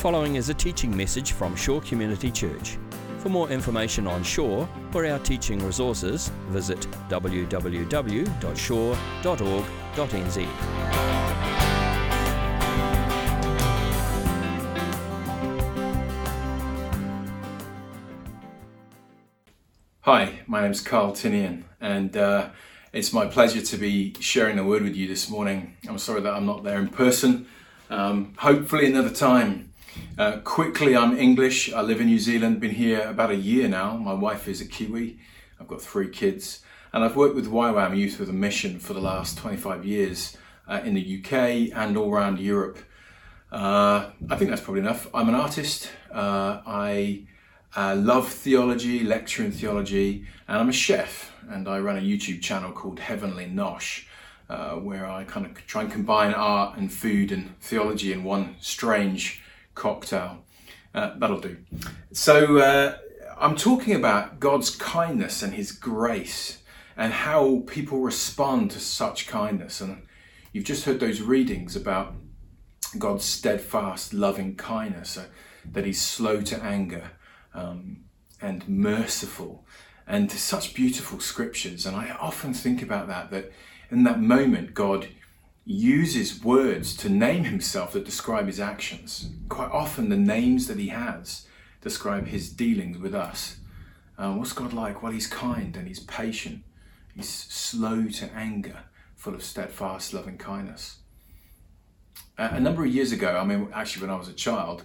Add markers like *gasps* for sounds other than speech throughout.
following is a teaching message from Shore Community Church. For more information on Shore or our teaching resources, visit www.shore.org.nz. Hi, my name is Carl Tinian, and uh, it's my pleasure to be sharing the word with you this morning. I'm sorry that I'm not there in person. Um, hopefully, another time. Uh, quickly, I'm English. I live in New Zealand, been here about a year now. My wife is a Kiwi. I've got three kids, and I've worked with YWAM Youth with a Mission for the last 25 years uh, in the UK and all around Europe. Uh, I think that's probably enough. I'm an artist. Uh, I uh, love theology, lecture in theology, and I'm a chef. And I run a YouTube channel called Heavenly Nosh, uh, where I kind of try and combine art and food and theology in one strange cocktail. Uh, that'll do. So uh, I'm talking about God's kindness and His grace, and how people respond to such kindness. And you've just heard those readings about God's steadfast, loving kindness, uh, that He's slow to anger um, and merciful and to such beautiful scriptures. And I often think about that, that in that moment, God uses words to name himself that describe his actions. Quite often, the names that he has describe his dealings with us. Um, what's God like? Well, he's kind and he's patient. He's slow to anger, full of steadfast loving kindness. Uh, a number of years ago, I mean, actually, when I was a child,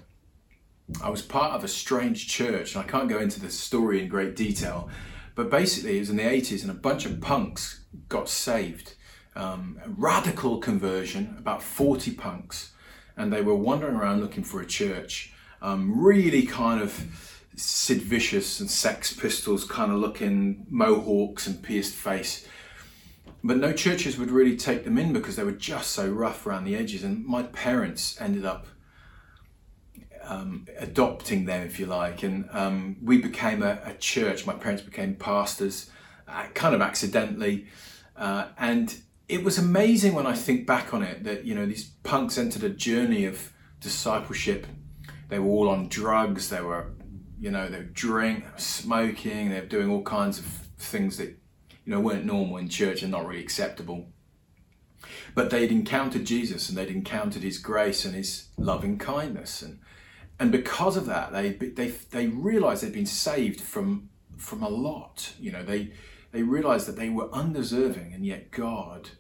I was part of a strange church, and I can't go into the story in great detail, but basically it was in the 80s, and a bunch of punks got saved. Um, radical conversion, about 40 punks, and they were wandering around looking for a church. Um, really kind of Sid Vicious and Sex Pistols kind of looking, mohawks and pierced face. But no churches would really take them in because they were just so rough around the edges. And my parents ended up um, adopting them, if you like. And um, we became a, a, church. My parents became pastors, uh, kind of accidentally. Uh, and it was amazing when I think back on it that, you know, these punks entered a journey of discipleship. They were all on drugs. They were, you know, they were drinking, smoking. They were doing all kinds of things that, you know, weren't normal in church and not really acceptable. But they'd encountered Jesus and they'd encountered his grace and his loving kindness. And and because of that, they they they realised they'd been saved from from a lot. You know, they they realised that they were undeserving, and yet God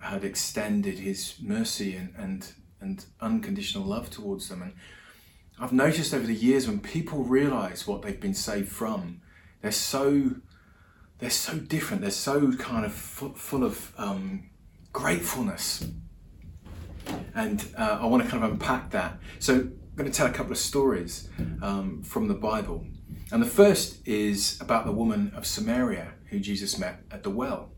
had extended His mercy and and and unconditional love towards them. And I've noticed over the years when people realise what they've been saved from, they're so they're so different. They're so kind of full, full of um, gratefulness. And uh, I want to kind of unpack that. So I'm going to tell a couple of stories um, from the Bible. And the first is about the woman of Samaria who Jesus met at the well.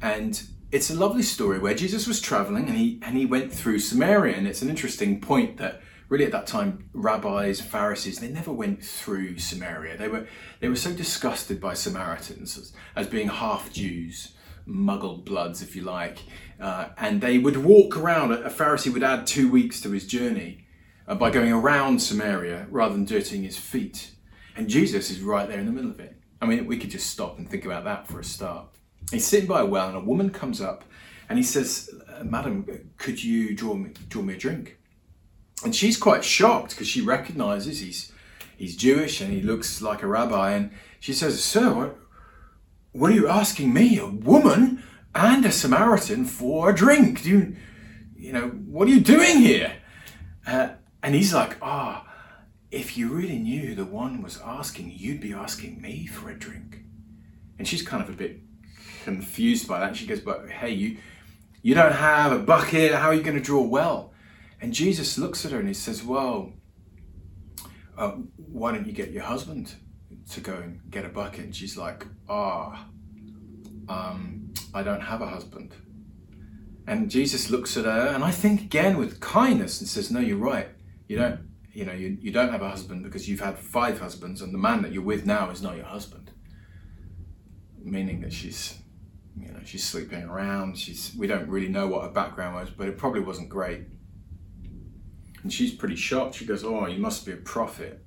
And it's a lovely story where Jesus was traveling and he and he went through Samaria. And it's an interesting point that really at that time rabbis, Pharisees, they never went through Samaria. They were they were so disgusted by Samaritans as, as being half Jews, muggle bloods, if you like. Uh, and they would walk around. A Pharisee would add two weeks to his journey uh, by going around Samaria rather than dirtying his feet. And Jesus is right there in the middle of it. I mean, we could just stop and think about that for a start. He's sitting by a well, and a woman comes up and he says, uh, Madam, could you draw me, draw me a drink? And she's quite shocked because she recognizes he's, he's Jewish and he looks like a rabbi. And she says, Sir, what, what are you asking me, a woman and a Samaritan, for a drink? Do you, you know, what are you doing here? Uh, and he's like, ah, oh, if you really knew the one was asking, you'd be asking me for a drink. And she's kind of a bit confused by that. She goes, but hey, you, you don't have a bucket. How are you going to draw well? And Jesus looks at her and he says, well, uh, why don't you get your husband to go and get a bucket? And she's like, ah, oh, um, I don't have a husband. And Jesus looks at her, and I think again with kindness and says, No, you're right you don't you know you, you don't have a husband because you've had five husbands and the man that you're with now is not your husband meaning that she's you know she's sleeping around she's we don't really know what her background was but it probably wasn't great And she's pretty shocked. She goes, Oh, you must be a prophet.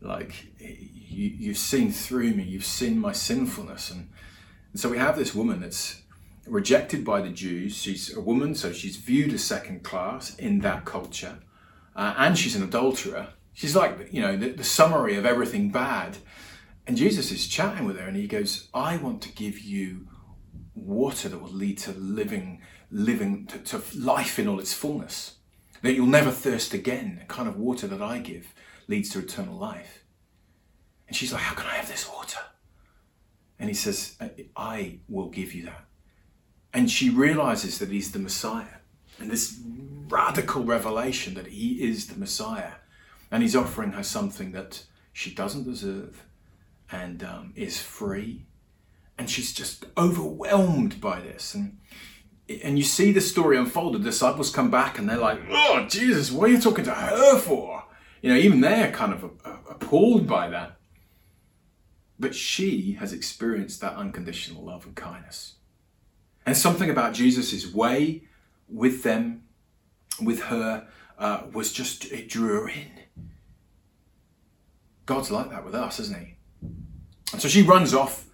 Like, you, you've seen through me, you've seen my sinfulness. And, and so we have this woman that's rejected by the Jews. She's a woman, so she's viewed as second class in that culture. Uh, and she's an adulterer. She's like, you know, the, the summary of everything bad. And Jesus is chatting with her and he goes, I want to give you water that will lead to living, living, to, to life in all its fullness. That you'll never thirst again. The kind of water that I give leads to eternal life. And she's like, How can I have this water? And he says, I will give you that. And she realizes that he's the Messiah. And this radical revelation that he is the Messiah. And he's offering her something that she doesn't deserve and um, is free. And she's just overwhelmed by this. And, and you see the story unfold. The disciples come back and they're like, Oh, Jesus, what are you talking to her for? You know, even they're kind of appalled by that. But she has experienced that unconditional love and kindness. And something about Jesus' way with them, with her, uh, was just, it drew her in. God's like that with us, isn't he? And so she runs off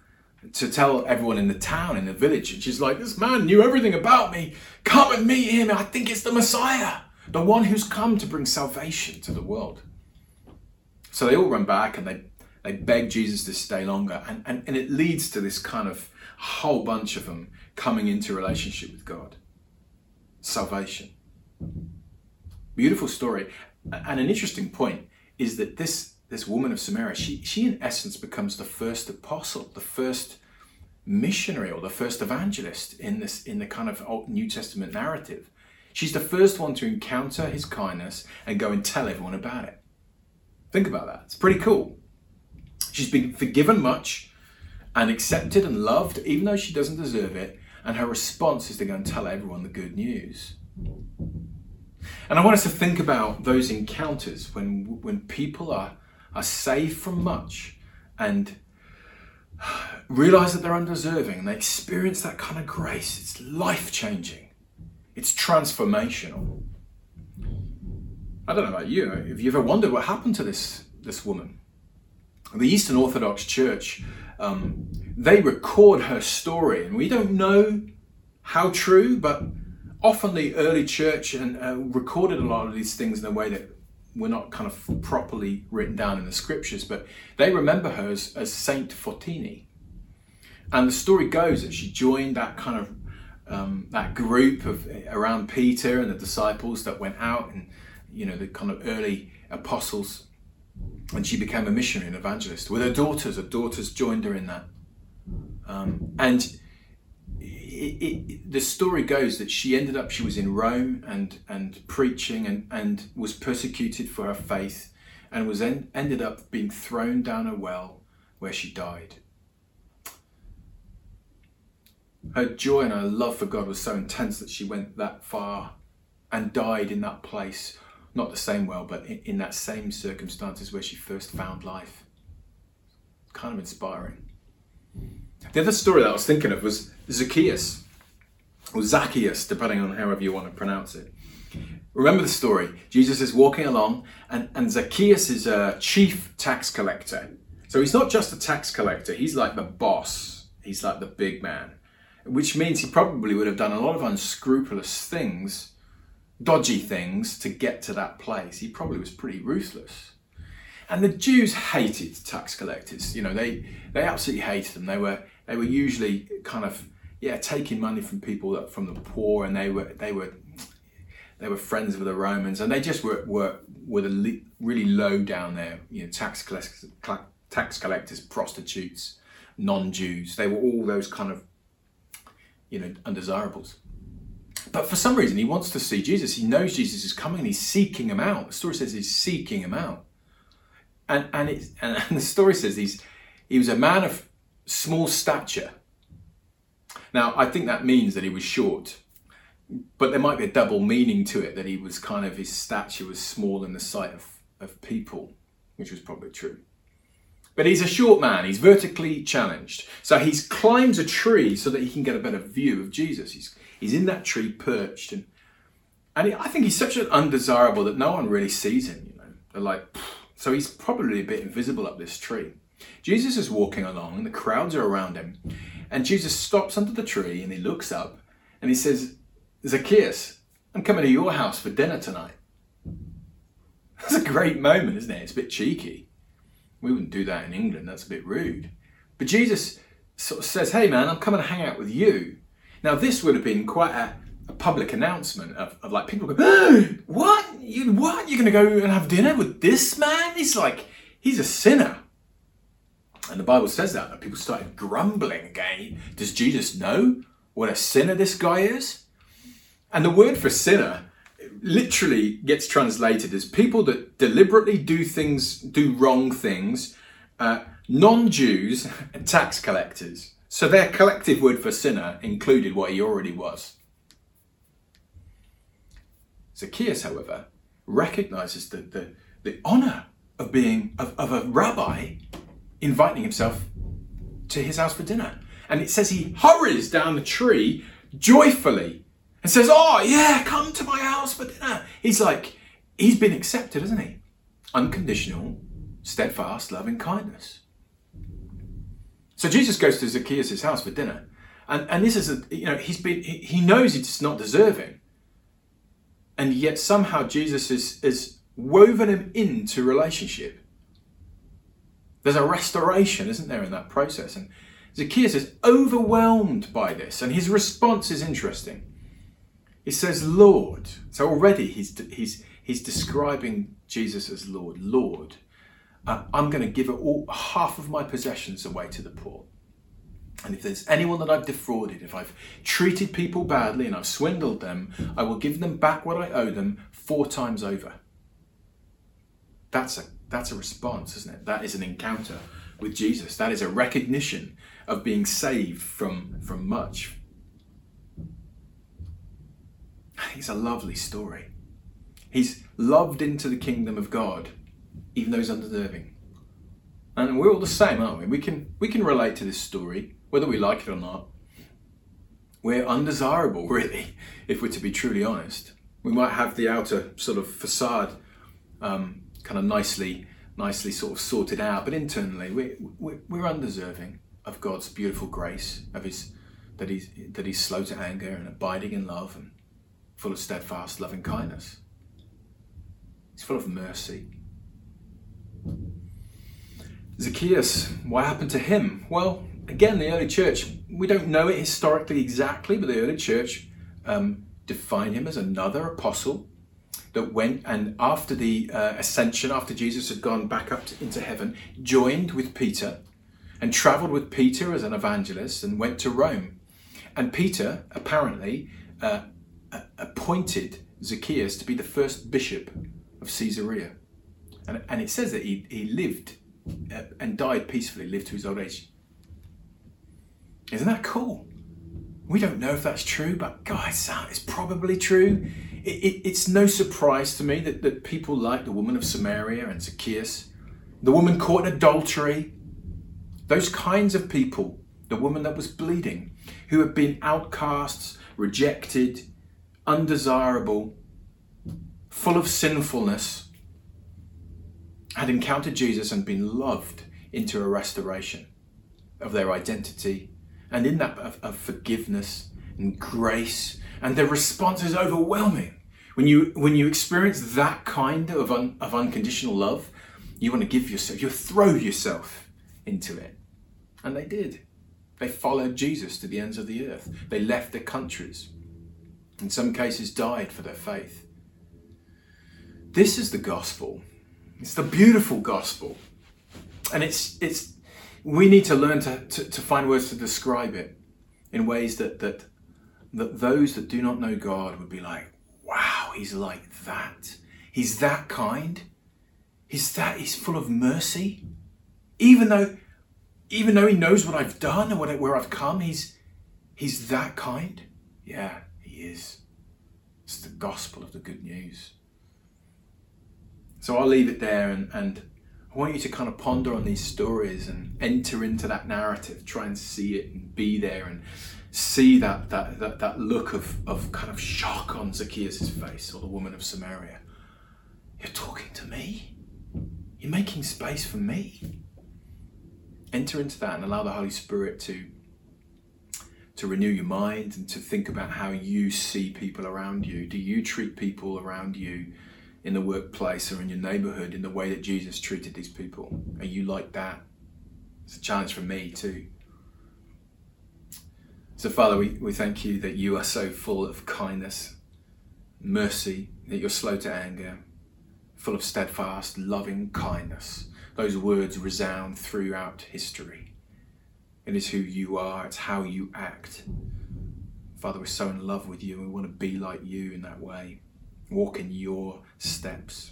to tell everyone in the town, in the village, and she's like, This man knew everything about me. Come and meet him. I think it's the Messiah, the one who's come to bring salvation to the world. So they all run back and they, they beg Jesus to stay longer. And, and, and it leads to this kind of whole bunch of them coming into relationship with God. Salvation. Beautiful story. And an interesting point is that this this woman of Samaria, she, she in essence becomes the first apostle, the first missionary or the first evangelist in this in the kind of Old New Testament narrative. She's the first one to encounter his kindness and go and tell everyone about it. Think about that. It's pretty cool. She's been forgiven much and accepted and loved, even though she doesn't deserve it. And her response is to go and tell everyone the good news. And I want us to think about those encounters when when people are are saved from much and realize that they're undeserving and they experience that kind of grace. It's life changing, it's transformational. I don't know about you. Have you ever wondered what happened to this, this woman? The Eastern Orthodox Church, um, they record her story, and we don't know how true, but often the early church and uh, recorded a lot of these things in a way that were not kind of properly written down in the scriptures, but they remember her as, as Saint Photini. And the story goes that she joined that kind of um, that group of around Peter and the disciples that went out and you know the kind of early apostles, and she became a missionary and evangelist with her daughters. Her daughters joined her in that, um, and it, it, the story goes that she ended up she was in Rome and and preaching and and was persecuted for her faith and was en- ended up being thrown down a well where she died. Her joy and her love for God was so intense that she went that far and died in that place, not the same well, but in, in that same circumstances where she first found life. Kind of inspiring. The other story that I was thinking of was Zacchaeus, or Zacchaeus, depending on however you want to pronounce it. Remember the story. Jesus is walking along, and, and Zacchaeus is a chief tax collector. So he's not just a tax collector, he's like the boss, he's like the big man, which means he probably would have done a lot of unscrupulous things, dodgy things to get to that place. He probably was pretty ruthless. And the Jews hated tax collectors. You know, they, they absolutely hated them. They were, they were usually kind of yeah, taking money from people that, from the poor, and they were they were they were friends with the Romans, and they just were were were the really low down there, you know, tax collectors, tax collectors, prostitutes, non-Jews. They were all those kind of you know undesirables. But for some reason, he wants to see Jesus. He knows Jesus is coming, and he's seeking him out. The story says he's seeking him out, and and it *laughs* and the story says he's he was a man of small stature now, I think that means that he was short, but there might be a double meaning to it that he was kind of, his stature was small in the sight of, of people, which was probably true. But he's a short man, he's vertically challenged. So he climbs a tree so that he can get a better view of Jesus. He's, he's in that tree perched and And I think he's such an undesirable that no one really sees him, you know. They're like, so he's probably a bit invisible up this tree. Jesus is walking along and the crowds are around him. And Jesus stops under the tree and he looks up and he says, Zacchaeus, I'm coming to your house for dinner tonight. *laughs* That's a great moment, isn't it? It's a bit cheeky. We wouldn't do that in England, that's a bit rude. But Jesus sort of says, Hey man, I'm coming to hang out with you. Now, this would have been quite a, a public announcement of, of like people go, *gasps* What? You, what? You're going to go and have dinner with this man? He's like, he's a sinner. And the Bible says that, that people started grumbling again. Does Jesus know what a sinner this guy is? And the word for sinner literally gets translated as people that deliberately do things, do wrong things, uh, non Jews, and tax collectors. So their collective word for sinner included what he already was. Zacchaeus, however, recognizes the, the, the honor of being of, of a rabbi inviting himself to his house for dinner. And it says he hurries down the tree joyfully and says, Oh, yeah, come to my house for dinner. He's like, he's been accepted, hasn't he? Unconditional, steadfast, loving kindness. So Jesus goes to Zacchaeus' house for dinner. And, and this is a, you know, he's been, he, he knows he's not deserving. And yet somehow Jesus is woven him into relationship. There's a restoration, isn't there, in that process? And Zacchaeus is overwhelmed by this, and his response is interesting. He says, Lord. So already he's, he's, he's describing Jesus as Lord. Lord, uh, I'm going to give all, half of my possessions away to the poor. And if there's anyone that I've defrauded, if I've treated people badly and I've swindled them, I will give them back what I owe them four times over. That's a that's a response, isn't it? That is an encounter with Jesus. That is a recognition of being saved from, from much. It's a lovely story. He's loved into the kingdom of God, even though he's undeserving. And we're all the same, aren't we? We can we can relate to this story, whether we like it or not. We're undesirable, *laughs* really, if we're to be truly honest. We might have the outer sort of facade um, kind of nicely, nicely sort of sorted out. But internally, we, we, we're undeserving of God's beautiful grace, of His that He's that He's slow to anger and abiding in love and full of steadfast loving kindness. He's full of mercy. Zacchaeus, what happened to him? Well, again, the early church, we don't know it historically exactly, but the early church um, defined him as another apostle that went and after the uh, ascension, after Jesus had gone back up to, into heaven, joined with Peter and traveled with Peter as an evangelist and went to Rome. And Peter apparently uh, appointed Zacchaeus to be the first bishop of Caesarea. And, and it says that he, he lived Uh, and died peacefully, lived to his old age. Isn't that cool? We don't know if that's true, but guys, uh, it's probably true it, it, it's no surprise to me that, that people like the woman of Samaria and Zacchaeus, the woman caught in adultery, those kinds of people, the woman that was bleeding, who had been outcasts, rejected, undesirable, full of sinfulness, had encountered Jesus and been loved into a restoration of their identity, and in that of, of forgiveness and grace, and the response is overwhelming. When you when you experience that kind of un, of unconditional love, you want to give yourself, you throw yourself into it. And they did. They followed Jesus to the ends of the earth. They left their countries. In some cases died for their faith. This is the gospel. It's the beautiful gospel. And it's it's we need to learn to, to, to find words to describe it in ways that that that those that do not know God would be like, wow, he's like that. He's that kind. He's that, he's full of mercy. Even though, even though he knows what I've done and what, where I've come, he's, he's that kind. Yeah, he is. It's the gospel of the good news. So I'll leave it there and, and I want you to kind of ponder on these stories and enter into that narrative, try and see it and be there and see that that that, that look of, of kind of shock on Zacchaeus' face or the woman of Samaria. You're talking to me? You're making space for me. Enter into that and allow the Holy Spirit to to renew your mind and to think about how you see people around you. Do you treat people around you in the workplace or in your neighborhood in the way that Jesus treated these people? Are you like that? It's a challenge for me too. So, Father, we, we thank you that you are so full of kindness, mercy, that you're slow to anger, full of steadfast, loving kindness. Those words resound throughout history. It is who you are, it's how you act. Father, we're so in love with you we want to be like you in that way. Walk in your steps.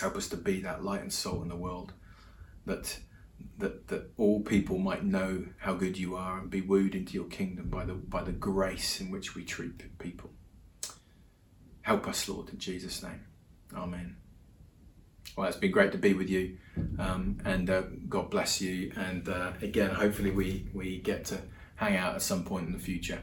Help us to be that light and salt in the world that that, that all people might know how good you are and be wooed into your kingdom by the by the grace in which we treat people. Help us, Lord, in Jesus' name. Amen. Well, it's been great to be with you, um, and uh, God bless you. And uh, again, hopefully, we we get to hang out at some point in the future.